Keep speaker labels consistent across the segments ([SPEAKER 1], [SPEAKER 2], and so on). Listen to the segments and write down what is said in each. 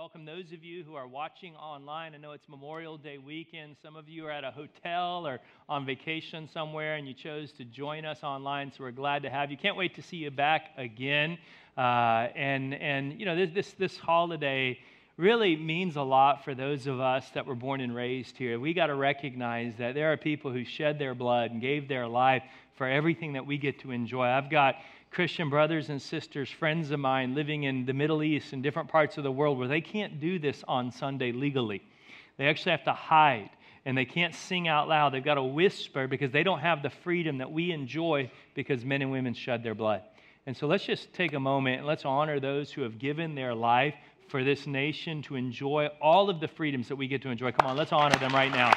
[SPEAKER 1] welcome those of you who are watching online. I know it's Memorial Day weekend. Some of you are at a hotel or on vacation somewhere, and you chose to join us online. So we're glad to have you. Can't wait to see you back again. Uh, and and you know this this this holiday really means a lot for those of us that were born and raised here. We got to recognize that there are people who shed their blood and gave their life for everything that we get to enjoy. I've got Christian brothers and sisters, friends of mine living in the Middle East and different parts of the world where they can't do this on Sunday legally. They actually have to hide and they can't sing out loud. They've got to whisper because they don't have the freedom that we enjoy because men and women shed their blood. And so let's just take a moment and let's honor those who have given their life for this nation to enjoy all of the freedoms that we get to enjoy. Come on, let's honor them right now.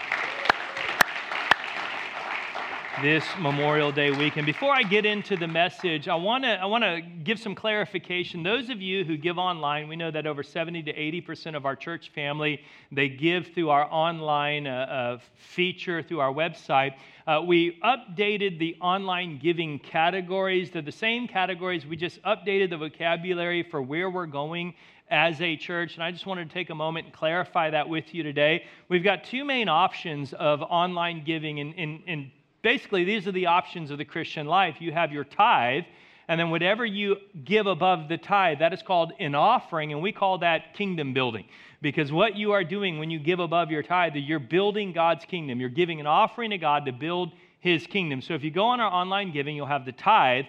[SPEAKER 1] This Memorial Day weekend. Before I get into the message, I want to I want to give some clarification. Those of you who give online, we know that over 70 to 80 percent of our church family they give through our online uh, uh, feature through our website. Uh, we updated the online giving categories. They're the same categories. We just updated the vocabulary for where we're going as a church. And I just wanted to take a moment and clarify that with you today. We've got two main options of online giving, and, and basically, these are the options of the Christian life. You have your tithe. And then whatever you give above the tithe, that is called an offering, and we call that kingdom building. Because what you are doing when you give above your tithe, you're building God's kingdom. You're giving an offering to God to build his kingdom. So if you go on our online giving, you'll have the tithe,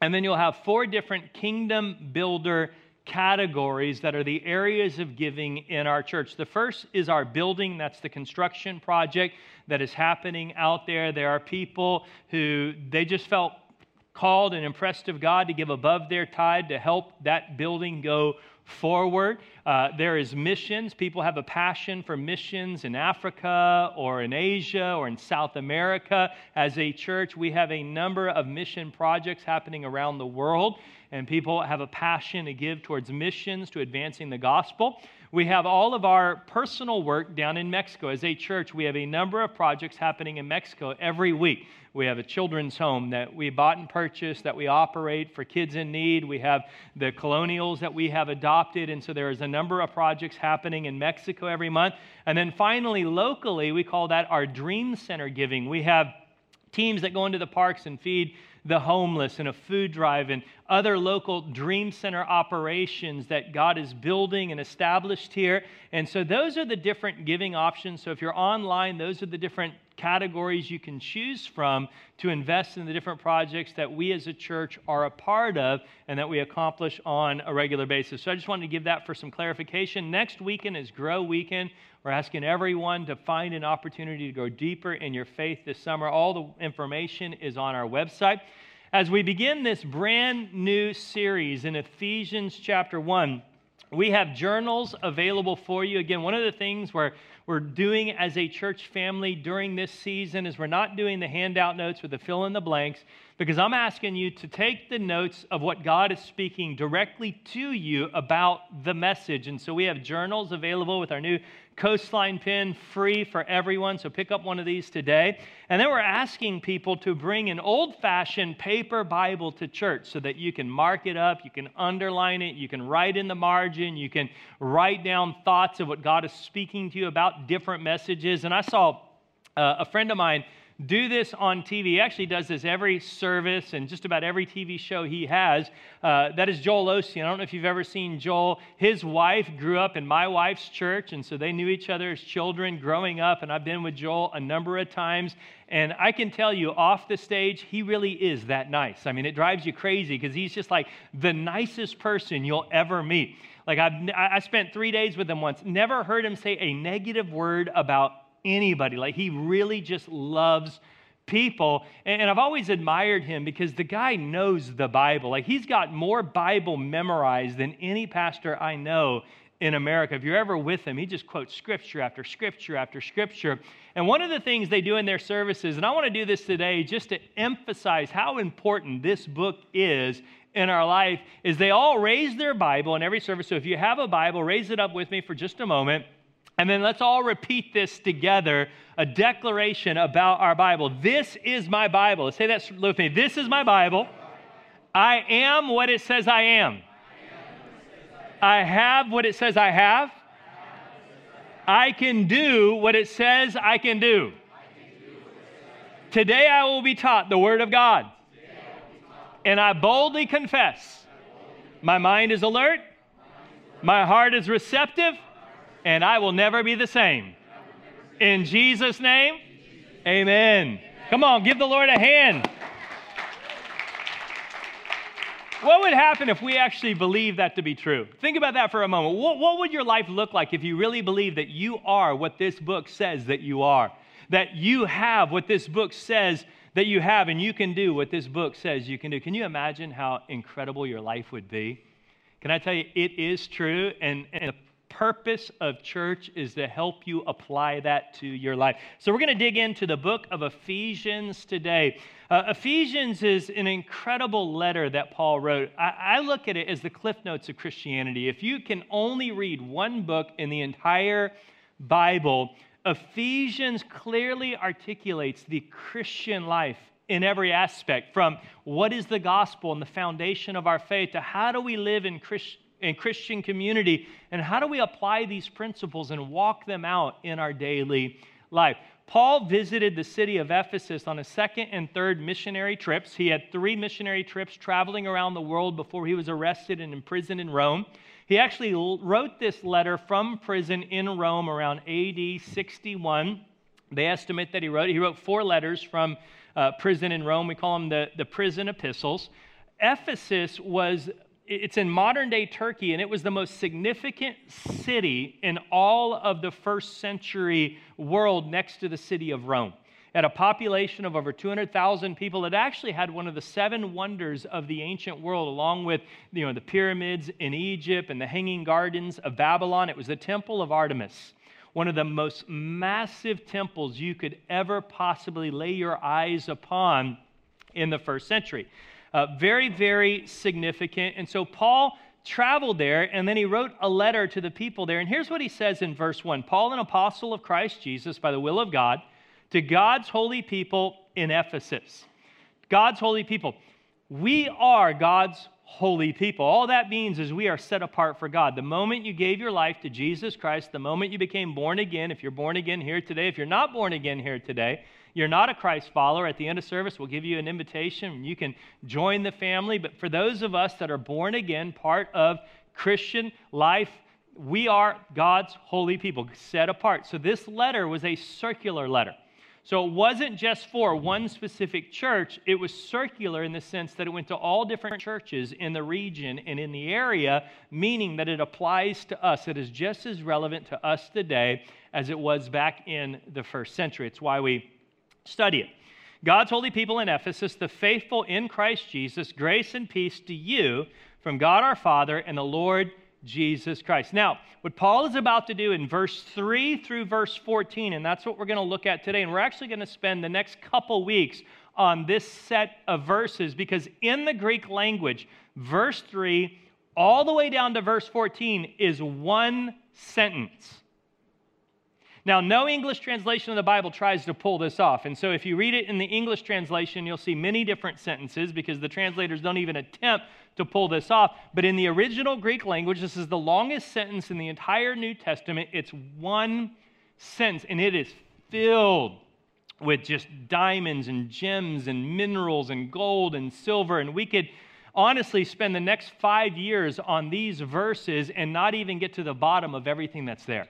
[SPEAKER 1] and then you'll have four different kingdom builder categories that are the areas of giving in our church. The first is our building, that's the construction project that is happening out there. There are people who they just felt called and impressed of God to give above their tithe to help that building go forward. Uh, there is missions. People have a passion for missions in Africa or in Asia or in South America. As a church, we have a number of mission projects happening around the world and people have a passion to give towards missions, to advancing the gospel. We have all of our personal work down in Mexico. As a church, we have a number of projects happening in Mexico every week. We have a children's home that we bought and purchased that we operate for kids in need. We have the colonias that we have adopted. And so there is a number of projects happening in Mexico every month. And then finally, locally, we call that our Dream Center giving. We have teams that go into the parks and feed the homeless and a food drive and other local Dream Center operations that God is building and established here. And so those are the different giving options. So if you're online, those are the different categories you can choose from to invest in the different projects that we as a church are a part of and that we accomplish on a regular basis. So I just wanted to give that for some clarification. Next weekend is Grow Weekend. We're asking everyone to find an opportunity to go deeper in your faith this summer. All the information is on our website. As we begin this brand new series in Ephesians chapter 1, we have journals available for you. Again, one of the things we're, we're doing as a church family during this season is we're not doing the handout notes with the fill in the blanks because I'm asking you to take the notes of what God is speaking directly to you about the message. And so we have journals available with our new Coastline pen free for everyone. So pick up one of these today. And then we're asking people to bring an old fashioned paper Bible to church so that you can mark it up, you can underline it, you can write in the margin, you can write down thoughts of what God is speaking to you about different messages. And I saw uh, a friend of mine do this on TV. He actually does this every service and just about every TV show he has. Uh, that is Joel Osteen. I don't know if you've ever seen Joel. His wife grew up in my wife's church, and so they knew each other as children growing up. And I've been with Joel a number of times. And I can tell you, off the stage, he really is that nice. I mean, it drives you crazy because he's just like the nicest person you'll ever meet. Like, I've, I spent three days with him once, never heard him say a negative word about anybody. Like he really just loves people. And I've always admired him because the guy knows the Bible. Like he's got more Bible memorized than any pastor I know in America. If you're ever with him, he just quotes scripture after scripture after scripture. And one of the things they do in their services, and I want to do this today just to emphasize how important this book is in our life, is they all raise their Bible in every service. So if you have a Bible, raise it up with me for just a moment. And then let's all repeat this together a declaration about our Bible. This is my Bible. Say that with me. This is my Bible. I am what it says I am. I have what it says I have. I can do what it says I can do. Today I will be taught the Word of God. And I boldly confess my mind is alert, my heart is receptive, and I will never be the same. In Jesus' name, amen. Come on, give the Lord a hand. What would happen if we actually believed that to be true? Think about that for a moment. What, what, would your life look like if you really believe that you are what this book says that you are? That you have what this book says that you have, and you can do what this book says you can do. Can you imagine how incredible your life would be? Can I tell you, it is true, and, and the purpose of church is to help you apply that to your life. So, we're going to dig into the book of Ephesians today. Uh, Ephesians is an incredible letter that Paul wrote. I, I look at it as the cliff notes of Christianity. If you can only read one book in the entire Bible, Ephesians clearly articulates the Christian life in every aspect from what is the gospel and the foundation of our faith to how do we live in Christian in Christian community, and how do we apply these principles and walk them out in our daily life? Paul visited the city of Ephesus on his second and third missionary trips. He had three missionary trips traveling around the world before he was arrested and imprisoned in Rome. He actually wrote this letter from prison in Rome around AD 61. They estimate that he wrote he wrote four letters from uh, prison in Rome. We call them the, the prison epistles. Ephesus was it's in modern day Turkey, and it was the most significant city in all of the first century world next to the city of Rome. At a population of over 200,000 people, it actually had one of the seven wonders of the ancient world, along with you know, the pyramids in Egypt and the hanging gardens of Babylon. It was the Temple of Artemis, one of the most massive temples you could ever possibly lay your eyes upon in the first century. Uh, very, very significant. And so Paul traveled there and then he wrote a letter to the people there. And here's what he says in verse 1 Paul, an apostle of Christ Jesus by the will of God, to God's holy people in Ephesus. God's holy people. We are God's holy people. All that means is we are set apart for God. The moment you gave your life to Jesus Christ, the moment you became born again, if you're born again here today, if you're not born again here today, you're not a Christ follower, at the end of service, we'll give you an invitation. You can join the family. But for those of us that are born again, part of Christian life, we are God's holy people, set apart. So this letter was a circular letter. So it wasn't just for one specific church, it was circular in the sense that it went to all different churches in the region and in the area, meaning that it applies to us. It is just as relevant to us today as it was back in the first century. It's why we Study it. God's holy people in Ephesus, the faithful in Christ Jesus, grace and peace to you from God our Father and the Lord Jesus Christ. Now, what Paul is about to do in verse 3 through verse 14, and that's what we're going to look at today, and we're actually going to spend the next couple weeks on this set of verses because in the Greek language, verse 3 all the way down to verse 14 is one sentence. Now, no English translation of the Bible tries to pull this off. And so, if you read it in the English translation, you'll see many different sentences because the translators don't even attempt to pull this off. But in the original Greek language, this is the longest sentence in the entire New Testament. It's one sentence, and it is filled with just diamonds and gems and minerals and gold and silver. And we could honestly spend the next five years on these verses and not even get to the bottom of everything that's there.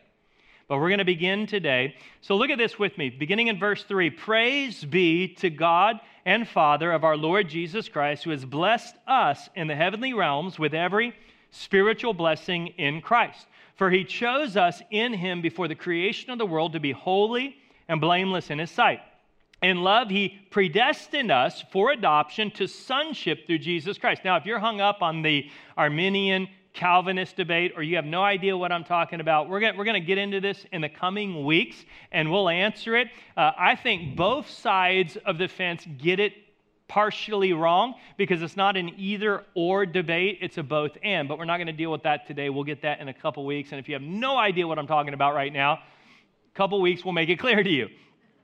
[SPEAKER 1] But we're going to begin today. So look at this with me. Beginning in verse 3 Praise be to God and Father of our Lord Jesus Christ, who has blessed us in the heavenly realms with every spiritual blessing in Christ. For he chose us in him before the creation of the world to be holy and blameless in his sight. In love, he predestined us for adoption to sonship through Jesus Christ. Now, if you're hung up on the Arminian Calvinist debate or you have no idea what I'm talking about, we're going we're to get into this in the coming weeks and we'll answer it. Uh, I think both sides of the fence get it partially wrong because it's not an either or debate, it's a both and. But we're not going to deal with that today. We'll get that in a couple weeks. And if you have no idea what I'm talking about right now, a couple weeks will make it clear to you.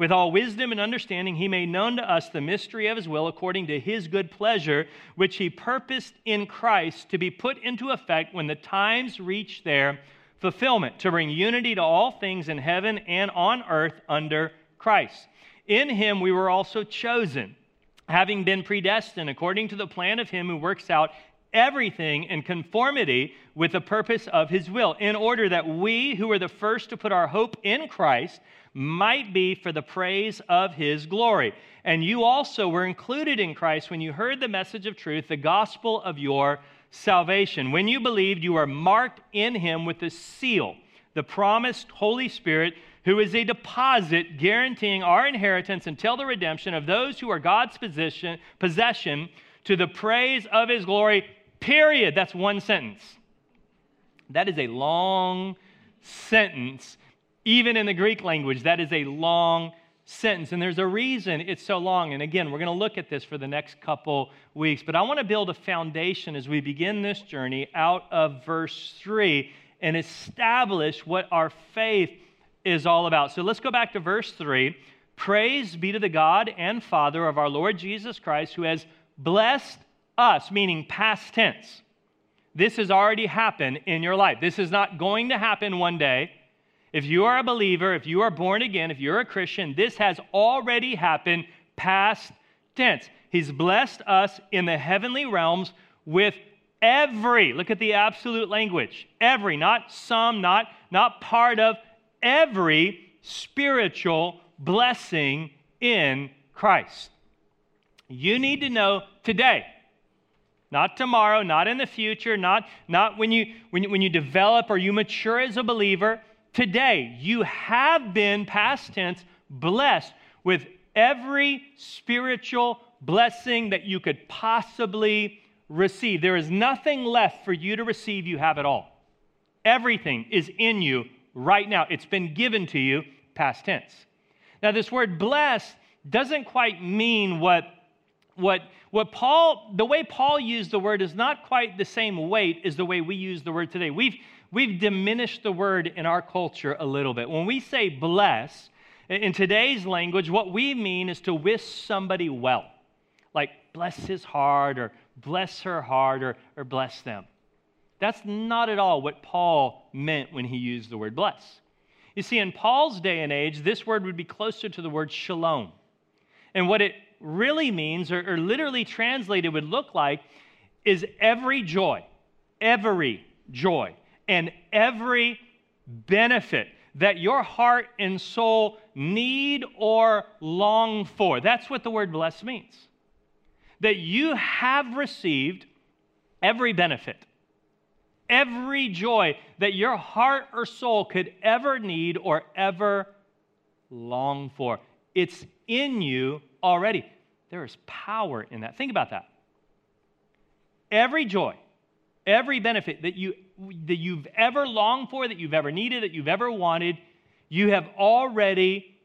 [SPEAKER 1] With all wisdom and understanding, he made known to us the mystery of his will according to his good pleasure, which he purposed in Christ to be put into effect when the times reach their fulfillment, to bring unity to all things in heaven and on earth under Christ. In him we were also chosen, having been predestined according to the plan of him who works out everything in conformity with the purpose of his will, in order that we who were the first to put our hope in Christ might be for the praise of his glory. And you also were included in Christ when you heard the message of truth, the gospel of your salvation. When you believed, you were marked in him with the seal, the promised Holy Spirit, who is a deposit guaranteeing our inheritance until the redemption of those who are God's possession, possession to the praise of his glory. Period. That's one sentence. That is a long sentence even in the Greek language, that is a long sentence. And there's a reason it's so long. And again, we're going to look at this for the next couple weeks. But I want to build a foundation as we begin this journey out of verse 3 and establish what our faith is all about. So let's go back to verse 3. Praise be to the God and Father of our Lord Jesus Christ, who has blessed us, meaning past tense. This has already happened in your life. This is not going to happen one day. If you are a believer, if you are born again, if you're a Christian, this has already happened past tense. He's blessed us in the heavenly realms with every, look at the absolute language, every, not some, not, not part of, every spiritual blessing in Christ. You need to know today, not tomorrow, not in the future, not, not when, you, when, you, when you develop or you mature as a believer today, you have been, past tense, blessed with every spiritual blessing that you could possibly receive. There is nothing left for you to receive, you have it all. Everything is in you right now. It's been given to you, past tense. Now, this word blessed doesn't quite mean what, what, what Paul, the way Paul used the word is not quite the same weight as the way we use the word today. We've, we've diminished the word in our culture a little bit. When we say bless, in today's language, what we mean is to wish somebody well, like bless his heart or bless her heart or, or bless them. That's not at all what Paul meant when he used the word bless. You see, in Paul's day and age, this word would be closer to the word shalom. And what it really means, or, or literally translated would look like, is every joy, every joy and every benefit that your heart and soul need or long for. That's what the word blessed means. That you have received every benefit, every joy that your heart or soul could ever need or ever long for. It's in you already. There is power in that. Think about that. Every joy, every benefit that you that you've ever longed for, that you've ever needed, that you've ever wanted, you have already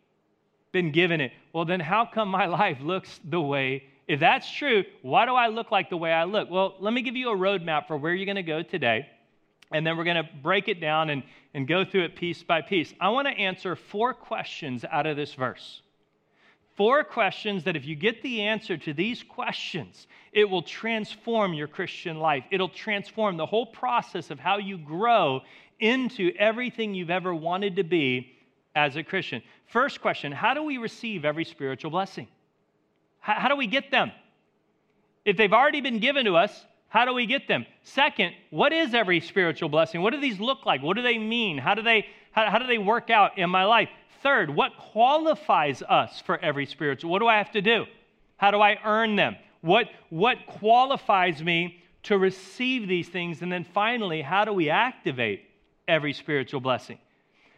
[SPEAKER 1] been given it. Well, then how come my life looks the way? If that's true, why do I look like the way I look? Well, let me give you a roadmap for where you're going to go today. And then we're going to break it down and, and go through it piece by piece. I want to answer four questions out of this verse. Four questions that, if you get the answer to these questions, it will transform your Christian life. It'll transform the whole process of how you grow into everything you've ever wanted to be as a Christian. First question How do we receive every spiritual blessing? How, how do we get them? If they've already been given to us, how do we get them? Second, what is every spiritual blessing? What do these look like? What do they mean? How do they, how, how do they work out in my life? Third, what qualifies us for every spiritual? What do I have to do? How do I earn them? What, what qualifies me to receive these things? And then finally, how do we activate every spiritual blessing?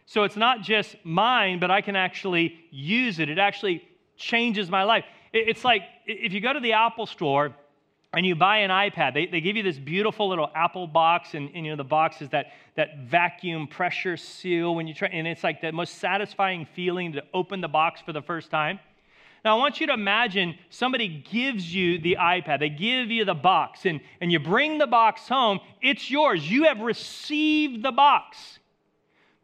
[SPEAKER 1] So it's not just mine, but I can actually use it. It actually changes my life. It's like if you go to the Apple store, and you buy an iPad, they, they give you this beautiful little Apple box, and, and, you know the box is that, that vacuum pressure seal when you try, and it's like the most satisfying feeling to open the box for the first time. Now, I want you to imagine somebody gives you the iPad, they give you the box, and, and you bring the box home. It's yours. You have received the box.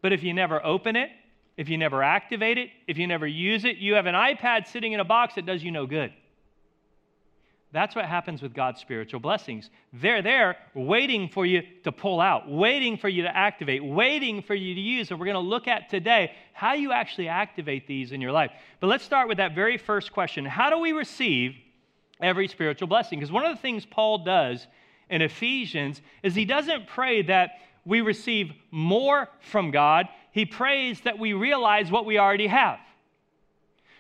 [SPEAKER 1] But if you never open it, if you never activate it, if you never use it, you have an iPad sitting in a box that does you no good. That's what happens with God's spiritual blessings. They're there waiting for you to pull out, waiting for you to activate, waiting for you to use. And we're going to look at today how you actually activate these in your life. But let's start with that very first question How do we receive every spiritual blessing? Because one of the things Paul does in Ephesians is he doesn't pray that we receive more from God, he prays that we realize what we already have.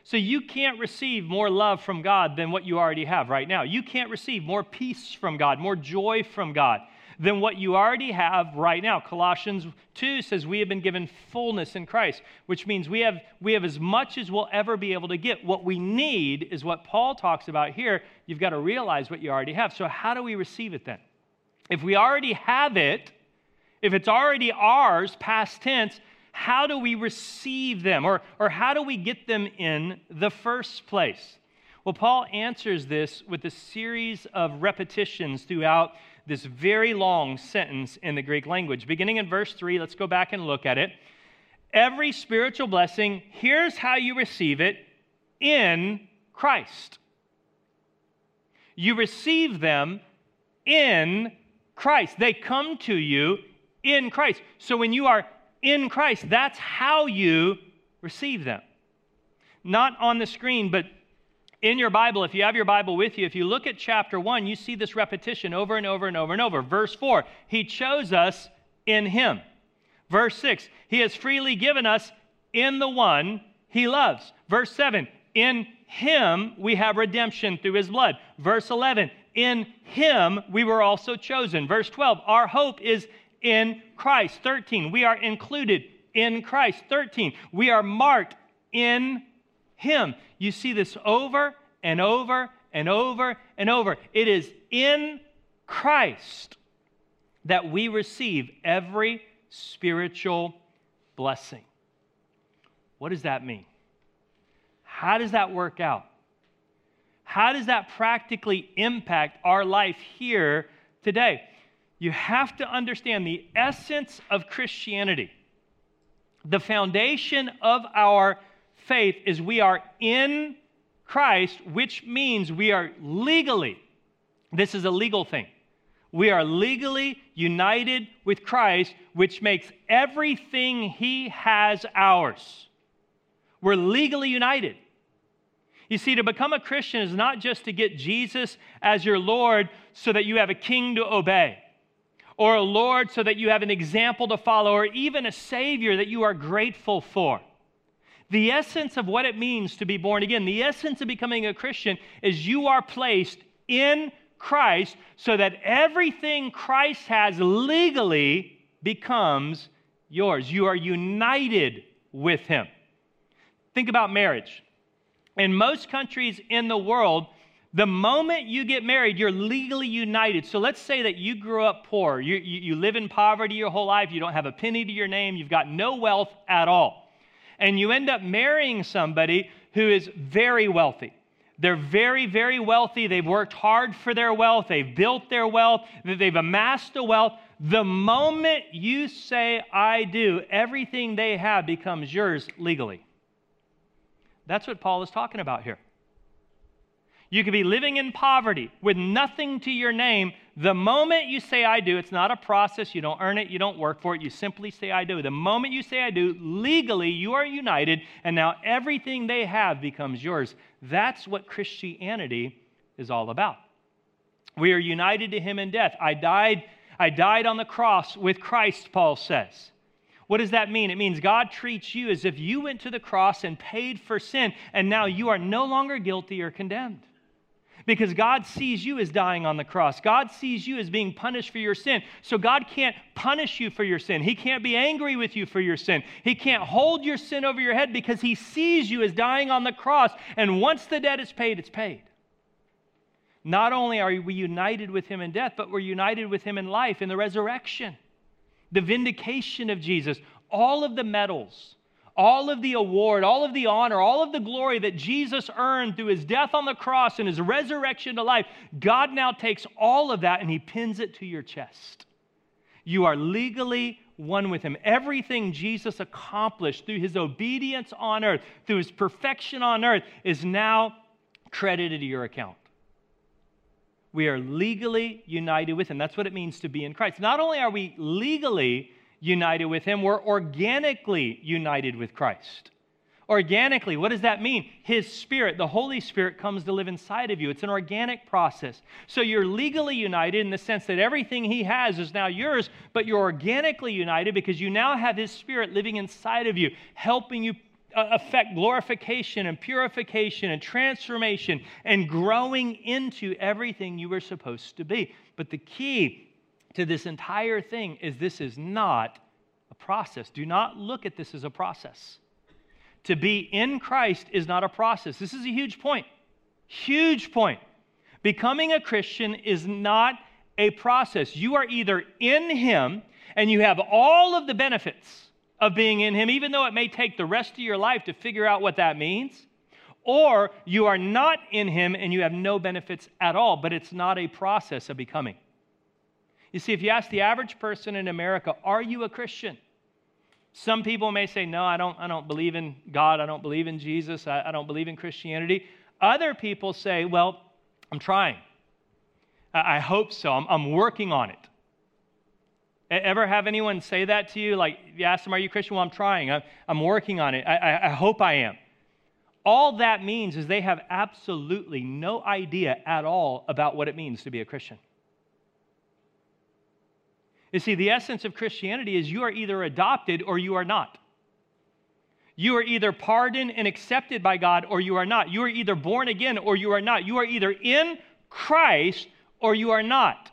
[SPEAKER 1] So you can't receive more love from God than what you already have right now. You can't receive more peace from God, more joy from God than what you already have right now. Colossians 2 says we have been given fullness in Christ, which means we have, we have as much as we'll ever be able to get. What we need is what Paul talks about here. You've got to realize what you already have. So, how do we receive it then? If we already have it, if it's already ours, past tense, how do we receive them or, or how do we get them in the first place? Well, Paul answers this with a series of repetitions throughout this very long sentence in the Greek language. Beginning in verse 3, let's go back and look at it. Every spiritual blessing, here's how you receive it in Christ. You receive them in Christ. They come to you in Christ. So when you are in Christ. That's how you receive them. Not on the screen, but in your Bible, if you have your Bible with you, if you look at chapter 1, you see this repetition over and over and over and over. Verse 4, He chose us in Him. Verse 6, He has freely given us in the one He loves. Verse 7, In Him we have redemption through His blood. Verse 11, In Him we were also chosen. Verse 12, Our hope is in Christ. 13, we are included in Christ. 13, we are marked in Him. You see this over and over and over and over. It is in Christ that we receive every spiritual blessing. What does that mean? How does that work out? How does that practically impact our life here today? You have to understand the essence of Christianity. The foundation of our faith is we are in Christ, which means we are legally, this is a legal thing. We are legally united with Christ, which makes everything he has ours. We're legally united. You see, to become a Christian is not just to get Jesus as your Lord so that you have a king to obey or a Lord so that you have an example to follow, or even a Savior that you are grateful for. The essence of what it means to be born again, the essence of becoming a Christian is you are placed in Christ so that everything Christ has legally becomes yours. You are united with Him. Think about marriage. In most countries in the world, the moment you get married, you're legally united. So let's say that you grew up poor. You, you, you, live in poverty your whole life. You don't have a penny to your name. You've got no wealth at all. And you end up marrying somebody who is very wealthy. They're very, very wealthy. They've worked hard for their wealth. They've built their wealth. They've amassed a wealth. The moment you say, I do, everything they have becomes yours legally. That's what Paul is talking about here. You could be living in poverty with nothing to your name. The moment you say, I do, it's not a process. You don't earn it. You don't work for it. You simply say, I do. The moment you say, I do, legally, you are united, and now everything they have becomes yours. That's what Christianity is all about. We are united to him in death. I died, I died on the cross with Christ, Paul says. What does that mean? It means God treats you as if you went to the cross and paid for sin, and now you are no longer guilty or condemned because God sees you as dying on the cross. God sees you as being punished for your sin. So God can't punish you for your sin. He can't be angry with you for your sin. He can't hold your sin over your head because He sees you as dying on the cross. And once the debt is paid, it's paid. Not only are we united with Him in death, but we're united with Him in life, in the resurrection, the vindication of Jesus. All of the medals, all of the award, all of the honor, all of the glory that Jesus earned through his death on the cross and his resurrection to life, God now takes all of that and he pins it to your chest. You are legally one with him. Everything Jesus accomplished through his obedience on earth, through his perfection on earth, is now credited to your account. We are legally united with him. That's what it means to be in Christ. Not only are we legally united with him, we're organically united with Christ. Organically, what does that mean? His Spirit, the Holy Spirit, comes to live inside of you. It's an organic process. So you're legally united in the sense that everything He has is now yours, but you're organically united because you now have His Spirit living inside of you, helping you uh, affect glorification and purification and transformation and growing into everything you were supposed to be. But the key to this entire thing is this is not a process. Do not look at this as a process. To be in Christ is not a process. This is a huge point. Huge point. Becoming a Christian is not a process. You are either in Him and you have all of the benefits of being in Him, even though it may take the rest of your life to figure out what that means, or you are not in Him and you have no benefits at all, but it's not a process of becoming. You see, if you ask the average person in America, are you a Christian? Some people may say, no, I don't, I don't believe in God. I don't believe in Jesus. I, I don't believe in Christianity. Other people say, well, I'm trying. I, I hope so. I'm, I'm working on it. Ever have anyone say that to you? Like, you ask them, Are you Christian? Well, I'm trying. I'm, I'm working on it. I, I, I hope I am. All that means is they have absolutely no idea at all about what it means to be a Christian. You see, the essence of Christianity is you are either adopted or you are not. You are either pardoned and accepted by God or you are not. You are either born again or you are not. You are either in Christ or you are not.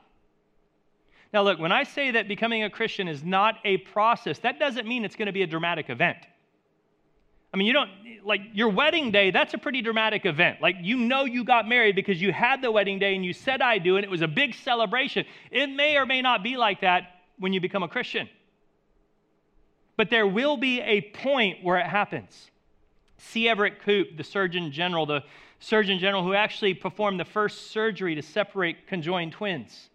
[SPEAKER 1] Now, look, when I say that becoming a Christian is not a process, that doesn't mean it's going to be a dramatic event. I mean, you don't, like, your wedding day, that's a pretty dramatic event. Like, you know you got married because you had the wedding day and you said, I do, and it was a big celebration. It may or may not be like that when you become a Christian. But there will be a point where it happens. C. Everett Koop, the Surgeon General, the Surgeon General who actually performed the first surgery to separate conjoined twins.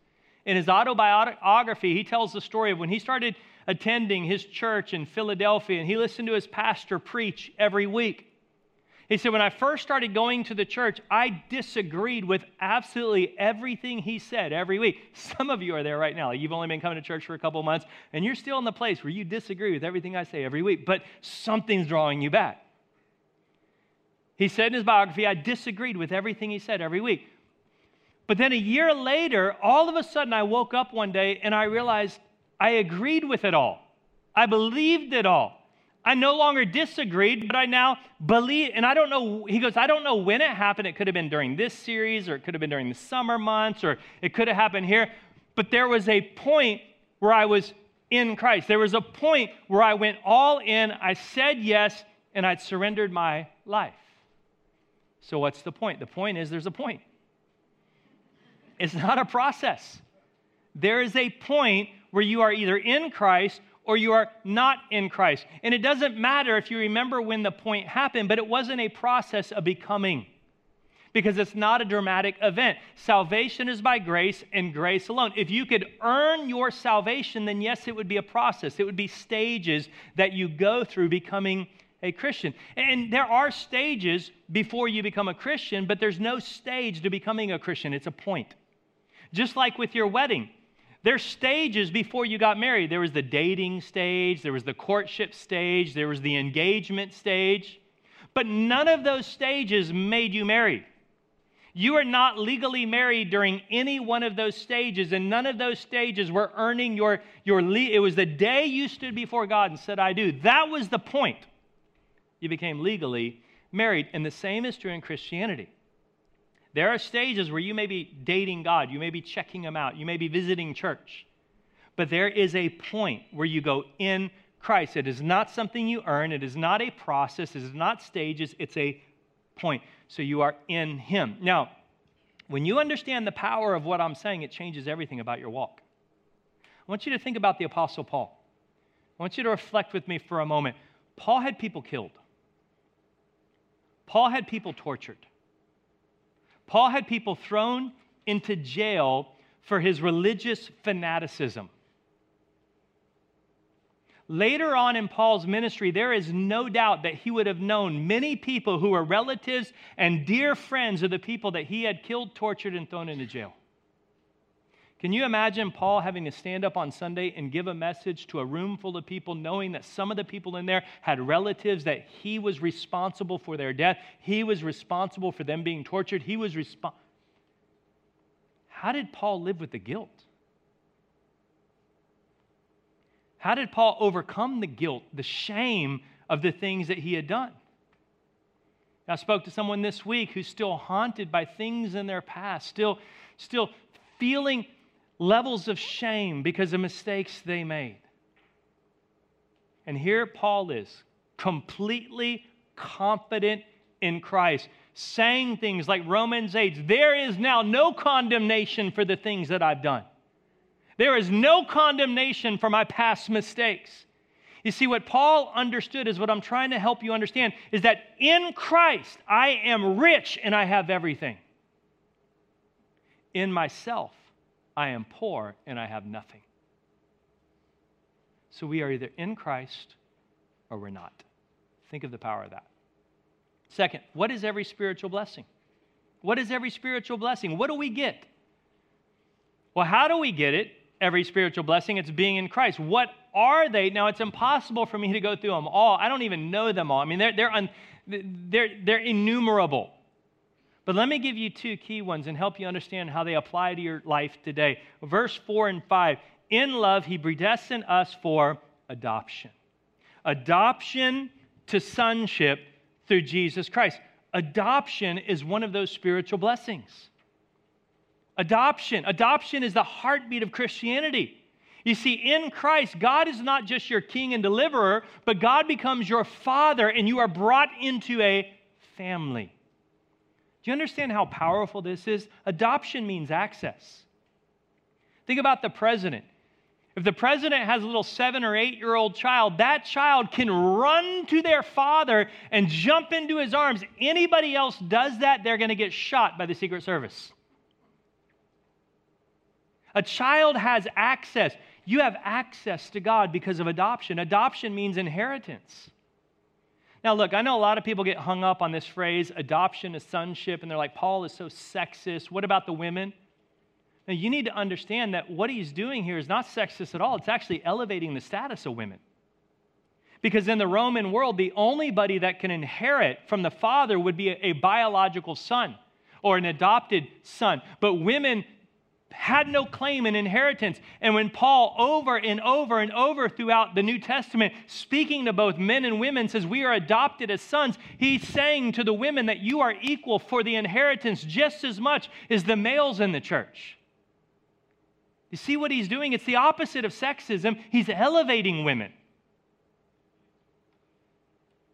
[SPEAKER 1] In his autobiography, he tells the story of when he started attending his church in Philadelphia, and he listened to his pastor preach every week. He said, When I first started going to the church, I disagreed with absolutely everything he said every week. Some of you are there right now. You've only been coming to church for a couple months, and you're still in the place where you disagree with everything I say every week, but something's drawing you back. He said in his biography, I disagreed with everything he said every week. But then a year later, all of a sudden, I woke up one day and I realized I agreed with it all. I believed it all. I no longer disagreed, but I now believe. And I don't know, he goes, I don't know when it happened. It could have been during this series, or it could have been during the summer months, or it could have happened here. But there was a point where I was in Christ. There was a point where I went all in, I said yes, and I'd surrendered my life. So, what's the point? The point is there's a point. It's not a process. There is a point where you are either in Christ or you are not in Christ. And it doesn't matter if you remember when the point happened, but it wasn't a process of becoming because it's not a dramatic event. Salvation is by grace and grace alone. If you could earn your salvation, then yes, it would be a process. It would be stages that you go through becoming a Christian. And there are stages before you become a Christian, but there's no stage to becoming a Christian. It's a point. Just like with your wedding, there's stages before you got married. There was the dating stage, there was the courtship stage, there was the engagement stage. But none of those stages made you married. You are not legally married during any one of those stages, and none of those stages were earning your, your le- it was the day you stood before God and said, I do. That was the point. You became legally married. And the same is true in Christianity. There are stages where you may be dating God, you may be checking Him out, you may be visiting church. But there is a point where you go in Christ. It is not something you earn, it is not a process, it is not stages, it's a point. So you are in Him. Now, when you understand the power of what I'm saying, it changes everything about your walk. I want you to think about the Apostle Paul. I want you to reflect with me for a moment. Paul had people killed. Paul had people tortured. Paul had people thrown into jail for his religious fanaticism. Later on in Paul's ministry, there is no doubt that he would have known many people who were relatives and dear friends of the people that he had killed, tortured, and thrown into jail. Can you imagine Paul having to stand up on Sunday and give a message to a room full of people, knowing that some of the people in there had relatives that he was responsible for their death? He was responsible for them being tortured. He was responsible. How did Paul live with the guilt? How did Paul overcome the guilt, the shame of the things that he had done? I spoke to someone this week who's still haunted by things in their past, still, still feeling levels of shame because of mistakes they made. And here Paul is, completely confident in Christ, saying things like Romans 8 there is now no condemnation for the things that I've done. There is no condemnation for my past mistakes. You see, what Paul understood is what I'm trying to help you understand is that in Christ I am rich and I have everything. In myself, I am poor and I have nothing. So we are either in Christ or we're not. Think of the power of that. Second, what is every spiritual blessing? What is every spiritual blessing? What do we get? Well, how do we get it? every spiritual blessing. It's being in Christ. What are they? Now, it's impossible for me to go through them all. I don't even know them all. I mean, they're, they're, un, they're, they're innumerable. But let me give you two key ones and help you understand how they apply to your life today. Verse 4 and 5 In love, he predestined us for adoption. Adoption to sonship through Jesus Christ. Adoption is one of those spiritual blessings. Adoption. Adoption is the heartbeat of Christianity. You see, in Christ, God is not just your king and deliverer, but God becomes your father and you are brought into a family. Do you understand how powerful this is? Adoption means access. Think about the president. If the president has a little seven or eight year old child, that child can run to their father and jump into his arms. Anybody else does that, they're going to get shot by the Secret Service. A child has access. You have access to God because of adoption. Adoption means inheritance. Now, look, I know a lot of people get hung up on this phrase, adoption is sonship, and they're like, Paul is so sexist. What about the women? Now, you need to understand that what he's doing here is not sexist at all. It's actually elevating the status of women. Because in the Roman world, the only body that can inherit from the father would be a, a biological son or an adopted son. But women had no claim in inheritance. And when Paul, over and over and over throughout the New Testament, speaking to both men and women, says, We are adopted as sons, he's saying to the women that you are equal for the inheritance just as much as the males in the church. You see what he's doing? It's the opposite of sexism. He's elevating women.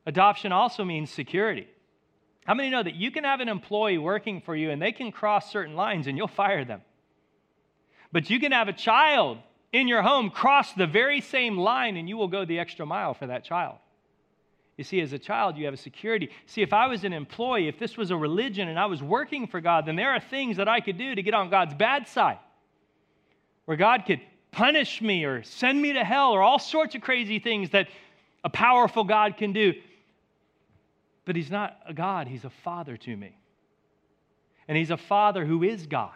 [SPEAKER 1] Adoption also means security. How many know that you can have an employee working for you and they can cross certain lines and you'll fire them? But you can have a child in your home cross the very same line and you will go the extra mile for that child. You see, as a child, you have a security. See, if I was an employee, if this was a religion and I was working for God, then there are things that I could do to get on God's bad side where God could punish me or send me to hell or all sorts of crazy things that a powerful God can do. But He's not a God, He's a Father to me. And He's a Father who is God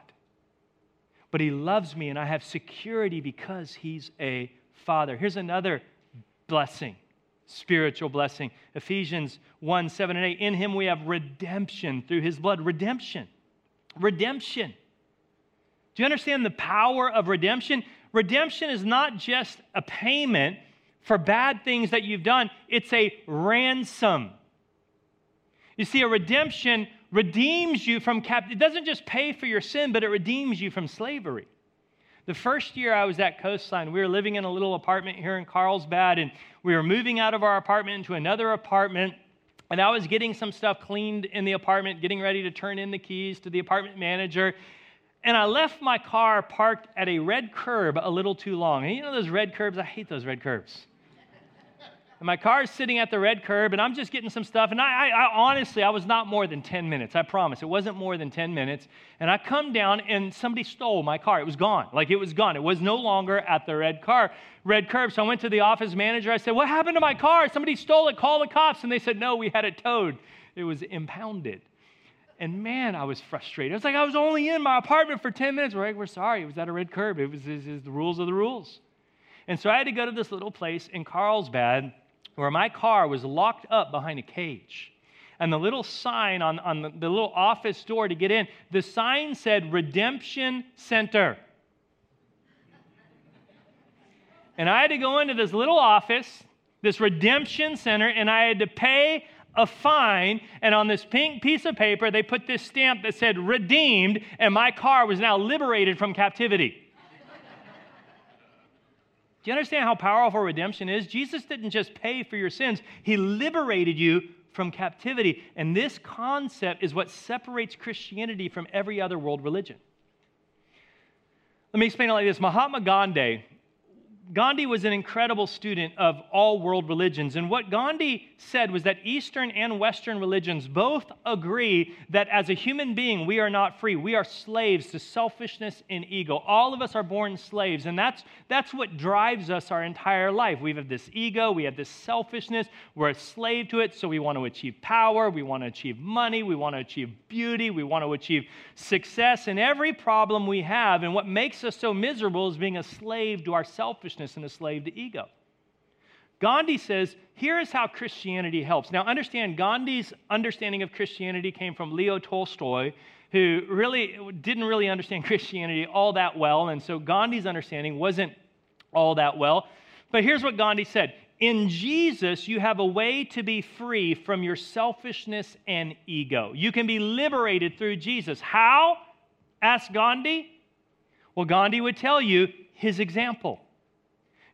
[SPEAKER 1] but he loves me and I have security because he's a father. Here's another blessing, spiritual blessing. Ephesians 1 7 and 8. In him we have redemption through his blood. Redemption. Redemption. Do you understand the power of redemption? Redemption is not just a payment for bad things that you've done, it's a ransom. You see, a redemption redeems you from captivity. It doesn't just pay for your sin, but it redeems you from slavery. The first year I was at Coastline, we were living in a little apartment here in Carlsbad, and we were moving out of our apartment into another apartment. And I was getting some stuff cleaned in the apartment, getting ready to turn in the keys to the apartment manager. And I left my car parked at a red curb a little too long. And you know those red curbs? I hate those red curbs. And my car is sitting at the red curb, and I'm just getting some stuff. And I, I, I, honestly, I was not more than 10 minutes. I promise. It wasn't more than 10 minutes. And I come down, and somebody stole my car. It was gone. Like it was gone. It was no longer at the red car, red curb. So I went to the office manager. I said, What happened to my car? Somebody stole it. Call the cops. And they said, No, we had it towed. It was impounded. And man, I was frustrated. I was like, I was only in my apartment for 10 minutes. We're like, we're sorry. It was at a red curb. It was, it was the rules of the rules. And so I had to go to this little place in Carlsbad where my car was locked up behind a cage. And the little sign on, on the, the little office door to get in, the sign said Redemption Center. and I had to go into this little office, this redemption center, and I had to pay a fine. And on this pink piece of paper, they put this stamp that said redeemed, and my car was now liberated from captivity. Do you understand how powerful redemption is? Jesus didn't just pay for your sins, He liberated you from captivity. And this concept is what separates Christianity from every other world religion. Let me explain it like this Mahatma Gandhi Gandhi was an incredible student of all world religions. And what Gandhi said was that Eastern and Western religions both agree that as a human being, we are not free. We are slaves to selfishness and ego. All of us are born slaves. And that's, that's what drives us our entire life. We have this ego, we have this selfishness. We're a slave to it. So we want to achieve power, we want to achieve money, we want to achieve beauty, we want to achieve success. And every problem we have, and what makes us so miserable is being a slave to our selfishness and a slave to ego. Gandhi says, here is how Christianity helps. Now, understand, Gandhi's understanding of Christianity came from Leo Tolstoy, who really didn't really understand Christianity all that well. And so Gandhi's understanding wasn't all that well. But here's what Gandhi said In Jesus, you have a way to be free from your selfishness and ego. You can be liberated through Jesus. How? asked Gandhi. Well, Gandhi would tell you his example.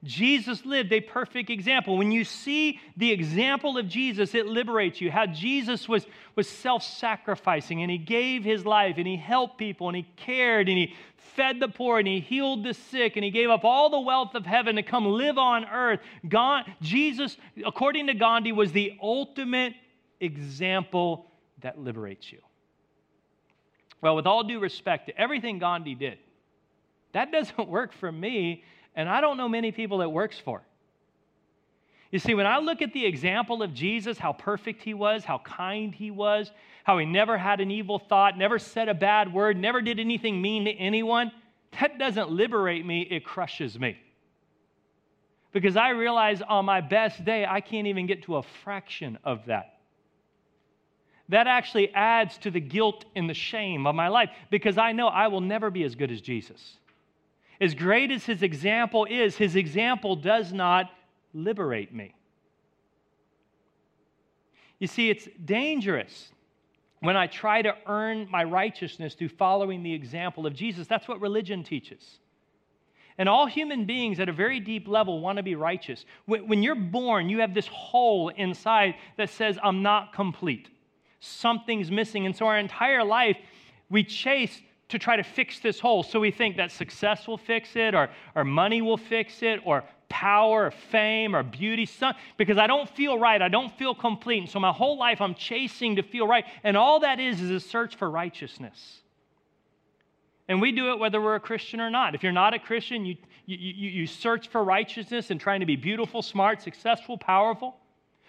[SPEAKER 1] Jesus lived a perfect example. When you see the example of Jesus, it liberates you. How Jesus was, was self sacrificing and he gave his life and he helped people and he cared and he fed the poor and he healed the sick and he gave up all the wealth of heaven to come live on earth. God, Jesus, according to Gandhi, was the ultimate example that liberates you. Well, with all due respect to everything Gandhi did, that doesn't work for me and I don't know many people it works for. You see, when I look at the example of Jesus, how perfect he was, how kind he was, how he never had an evil thought, never said a bad word, never did anything mean to anyone, that doesn't liberate me, it crushes me. Because I realize on my best day, I can't even get to a fraction of that. That actually adds to the guilt and the shame of my life because I know I will never be as good as Jesus. As great as his example is, his example does not liberate me. You see, it's dangerous when I try to earn my righteousness through following the example of Jesus. That's what religion teaches. And all human beings at a very deep level want to be righteous. When, you're born, you have this hole inside that says, I'm not complete. Something's missing. And so our entire life, we chase to try to fix this hole. So we think that success will fix it, or, or money will fix it, or power, or fame, or beauty, some, because I don't feel right. I don't feel complete. And so my whole life I'm chasing to feel right. And all that is is a search for righteousness. And we do it whether we're a Christian or not. If you're not a Christian, you, you, you, you search for righteousness and trying to be beautiful, smart, successful, powerful.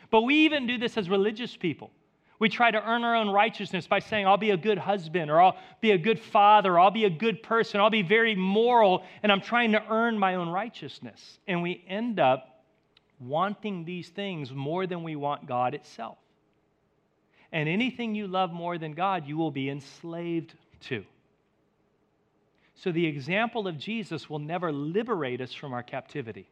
[SPEAKER 1] But we even do this as religious people. We try to earn our own righteousness by saying, I'll be a good husband, or I'll be a good father, or I'll be a good person, I'll be very moral, and I'm trying to earn my own righteousness. And we end up wanting these things more than we want God itself. And anything you love more than God, you will be enslaved to. So the example of Jesus will never liberate us from our captivity.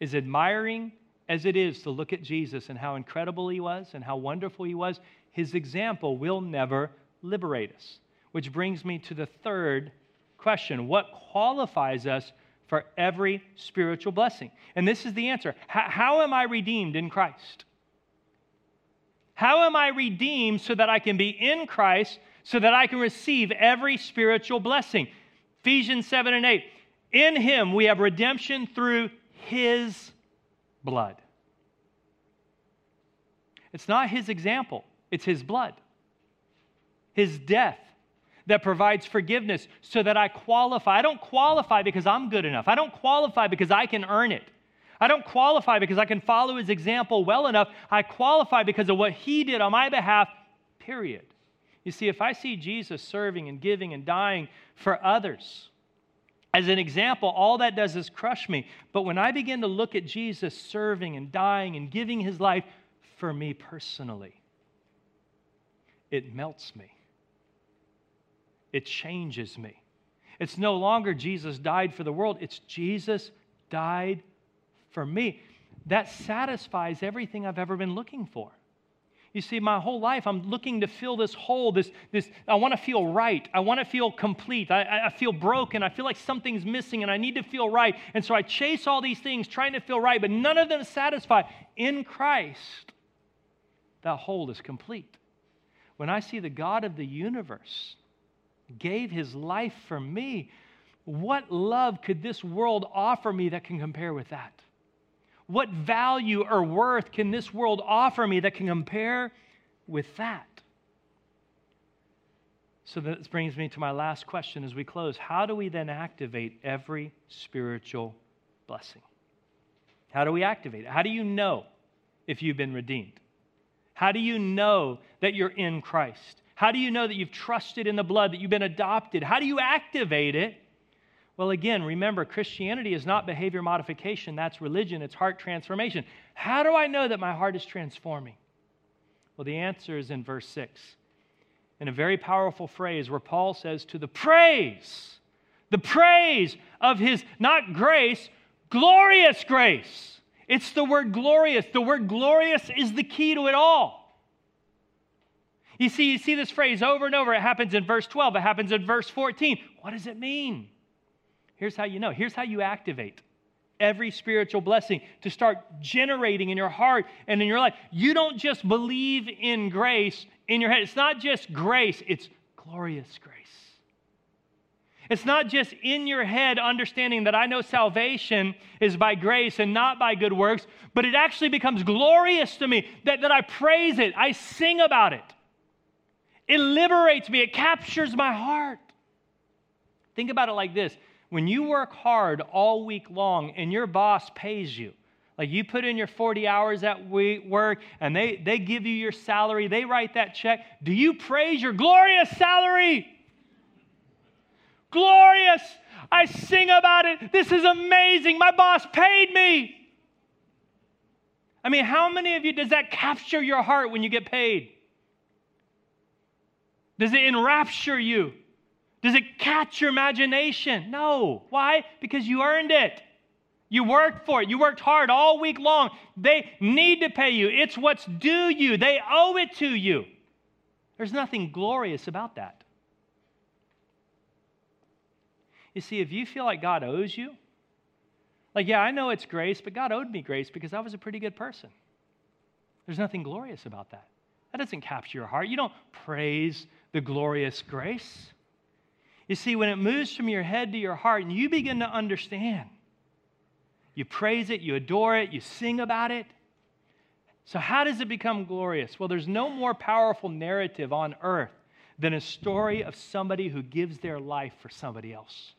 [SPEAKER 1] Is admiring as it is to look at Jesus and how incredible he was and how wonderful he was, his example will never liberate us. Which brings me to the third question What qualifies us for every spiritual blessing? And this is the answer How, how am I redeemed in Christ? How am I redeemed so that I can be in Christ, so that I can receive every spiritual blessing? Ephesians 7 and 8. In him we have redemption through his blood. It's not his example, it's his blood, his death that provides forgiveness so that I qualify. I don't qualify because I'm good enough, I don't qualify because I can earn it. I don't qualify because I can follow his example well enough. I qualify because of what he did on my behalf, period. You see, if I see Jesus serving and giving and dying for others, as an example, all that does is crush me. But when I begin to look at Jesus serving and dying and giving his life for me personally, it melts me. It changes me. It's no longer Jesus died for the world, it's Jesus died for me. That satisfies everything I've ever been looking for. You see, my whole life, I'm looking to fill this hole. This, this, I want to feel right. I want to feel complete. I, I feel broken. I feel like something's missing and I need to feel right. And so I chase all these things trying to feel right, but none of them satisfy. In Christ, that hole is complete. When I see the God of the universe gave his life for me, what love could this world offer me that can compare with that? What value or worth can this world offer me that can compare with that? So this brings me to my last question as we close. How do we then activate every spiritual blessing? How do we activate it? How do you know if you've been redeemed? How do you know that you're in Christ? How do you know that you've trusted in the blood, that you've been adopted? How do you activate it? Well, again, remember, Christianity is not behavior modification, that's religion, it's heart transformation. How do I know that my heart is transforming? Well, the answer is in verse 6, in a very powerful phrase where Paul says, To the praise, the praise of his, not grace, glorious grace. It's the word glorious. The word glorious is the key to it all. You see, you see this phrase over and over. It happens in verse 12, it happens in verse 14. What does it mean? Here's how you know. Here's how you activate every spiritual blessing to start generating in your heart and in your life. You don't just believe in grace in your head. It's not just grace, it's glorious grace. It's not just in your head understanding that I know salvation is by grace and not by good works, but it actually becomes glorious to me that, that I praise it, I sing about it. It liberates me, it captures my heart. Think about it like this when you work hard all week long and your boss pays you, like you put in your 40 hours at work and they, they give you your salary, they write that check, do you praise your glorious salary? Glorious! I sing about it. This is amazing. My boss paid me. I mean, how many of you does that capture your heart when you get paid? Does it enrapture you? Does it catch your imagination? No. Why? Because you earned it. You worked for it. You worked hard all week long. They need to pay you. It's what's due you. They owe it to you. There's nothing glorious about that. You see, if you feel like God owes you, like, yeah, I know it's grace, but God owed me grace because I was a pretty good person. There's nothing glorious about that. That doesn't capture your heart. You don't praise the glorious grace. You see, when it moves from your head to your heart and you begin to understand, you praise it, you adore it, you sing about it. So, how does it become glorious? Well, there's no more powerful narrative on earth than a story of somebody who gives their life for somebody else.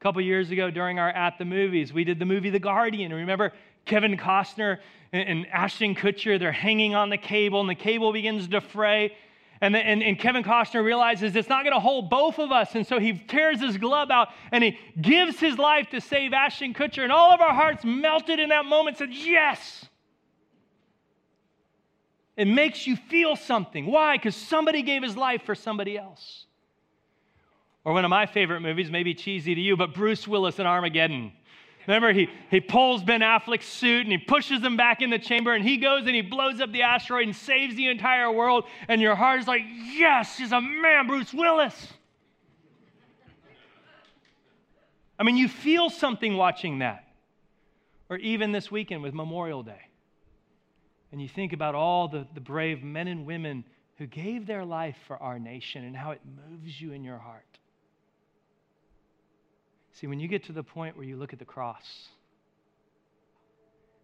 [SPEAKER 1] A couple years ago, during our At the Movies, we did the movie The Guardian. Remember Kevin Costner and Ashton Kutcher? They're hanging on the cable, and the cable begins to fray. And, and, and Kevin Costner realizes it's not going to hold both of us. And so he tears his glove out and he gives his life to save Ashton Kutcher. And all of our hearts melted in that moment said, Yes. It makes you feel something. Why? Because somebody gave his life for somebody else. Or one of my favorite movies, maybe cheesy to you, but Bruce Willis in Armageddon. Remember, he, he pulls Ben Affleck's suit and he pushes him back in the chamber and he goes and he blows up the asteroid and saves the entire world. And your heart is like, yes, he's a man, Bruce Willis. I mean, you feel something watching that. Or even this weekend with Memorial Day. And you think about all the, the brave men and women who gave their life for our nation and how it moves you in your heart. See, when you get to the point where you look at the cross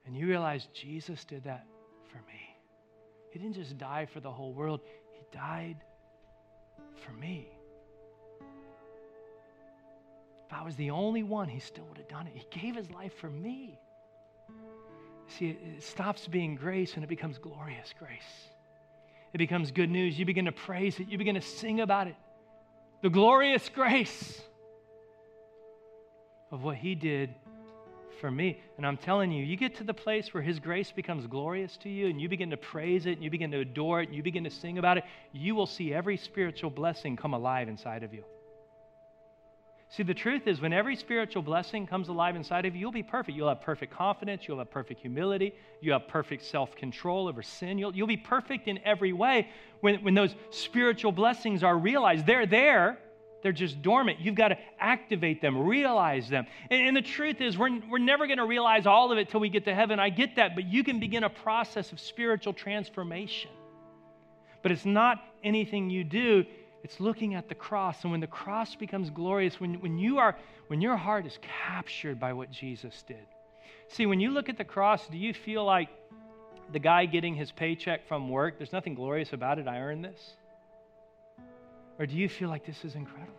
[SPEAKER 1] and you realize Jesus did that for me. He didn't just die for the whole world, He died for me. If I was the only one, He still would have done it. He gave His life for me. See, it stops being grace and it becomes glorious grace. It becomes good news. You begin to praise it, you begin to sing about it. The glorious grace of what He did for me. And I'm telling you, you get to the place where His grace becomes glorious to you and you begin to praise it and you begin to adore it and you begin to sing about it, you will see every spiritual blessing come alive inside of you. See, the truth is, when every spiritual blessing comes alive inside of you, you'll be perfect. You'll have perfect confidence. You'll have perfect humility. You'll have perfect self control over sin. You'll, you'll be perfect in every way when, when those spiritual blessings are realized. They're there, they're just dormant. You've got to activate them, realize them. And, and the truth is, we're, we're never going to realize all of it till we get to heaven. I get that, but you can begin a process of spiritual transformation. But it's not anything you do, it's looking at the cross. And when the cross becomes glorious, when, when, you are, when your heart is captured by what Jesus did. See, when you look at the cross, do you feel like the guy getting his paycheck from work, there's nothing glorious about it, I earned this? Or do you feel like this is incredible?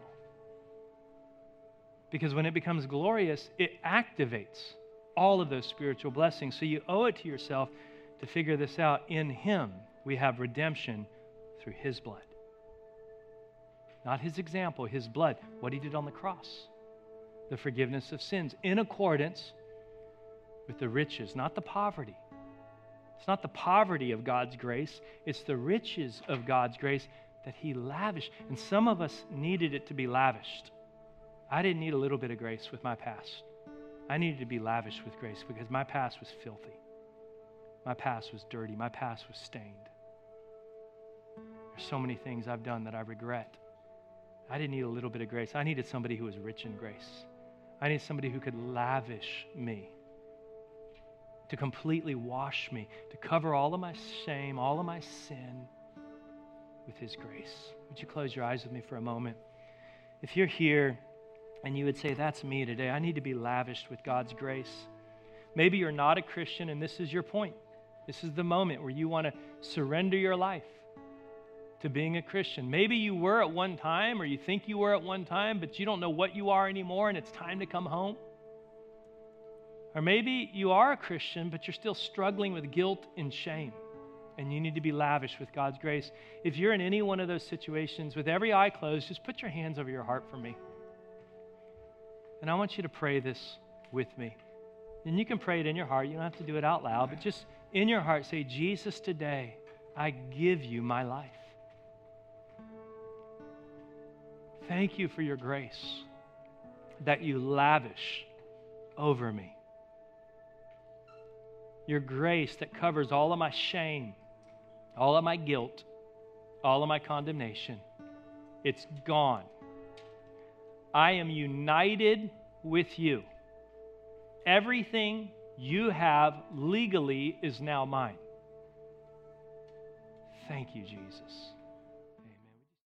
[SPEAKER 1] Because when it becomes glorious, it activates all of those spiritual blessings. So you owe it to yourself to figure this out. In Him, we have redemption through His blood. Not His example, His blood, what He did on the cross, the forgiveness of sins, in accordance with the riches, not the poverty. It's not the poverty of God's grace, it's the riches of God's grace that He lavished. And some of us needed it to be lavished. I didn't need a little bit of grace with my past. I needed to be lavished with grace because my past was filthy. My past was dirty. My past was stained. There's so many things I've done that I regret. I didn't need a little bit of grace. I needed somebody who was rich in grace. I needed somebody who could lavish me, to completely wash me, to cover all of my shame, all of my sin with His grace. Would you close your eyes with me for a moment? If you're here and you would say, That's me today, I need to be lavished with God's grace. Maybe you're not a Christian and this is your point. This is the moment where you want to surrender your life to being a Christian. Maybe you were at one time or you think you were at one time, but you don't know what you are anymore and it's time to come home. Or maybe you are a Christian, but you're still struggling with guilt and shame and you need to be lavish with God's grace. If you're in any one of those situations, with every eye closed, just put your hands over your heart for me. And I want you to pray this with me. And you can pray it in your heart. You don't have to do it out loud, but just in your heart say, Jesus, today I give you my life. Thank you for your grace that you lavish over me. Your grace that covers all of my shame all of my guilt, all of my condemnation. It's gone. I am united with you. Everything you have legally is now mine. Thank you, Jesus.